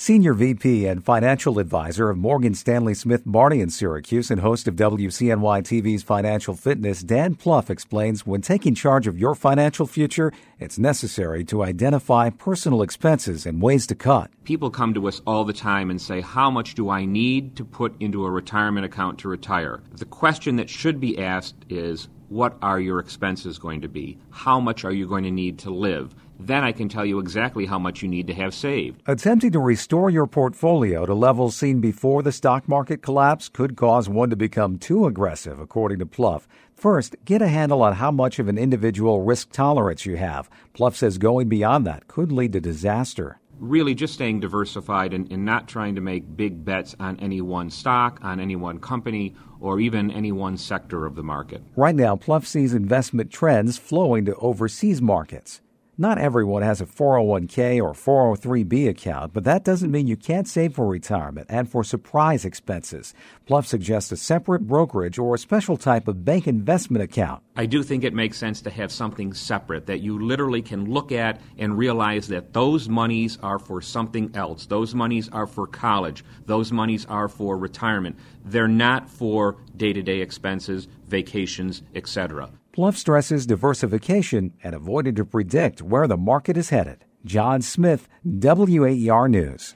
Senior VP and financial advisor of Morgan Stanley Smith Barney in Syracuse and host of WCNY TV's Financial Fitness, Dan Pluff explains when taking charge of your financial future, it's necessary to identify personal expenses and ways to cut. People come to us all the time and say, How much do I need to put into a retirement account to retire? The question that should be asked is, What are your expenses going to be? How much are you going to need to live? Then I can tell you exactly how much you need to have saved. Attempting to restore your portfolio to levels seen before the stock market collapse could cause one to become too aggressive, according to Pluff. First, get a handle on how much of an individual risk tolerance you have. Pluff says going beyond that could lead to disaster really just staying diversified and, and, not trying to make big bets on any one stock, on any one company, or even any one sector of the market. Right now, Pluff sees investment trends flowing to overseas markets. Not everyone has a 401k or 403b account, but that doesn't mean you can't save for retirement and for surprise expenses. Pluff suggests a separate brokerage or a special type of bank investment account. I do think it makes sense to have something separate that you literally can look at and realize that those monies are for something else. Those monies are for college. Those monies are for retirement. They're not for day to day expenses, vacations, etc. Pluff stresses diversification and avoided to predict where the market is headed. John Smith, WAER News.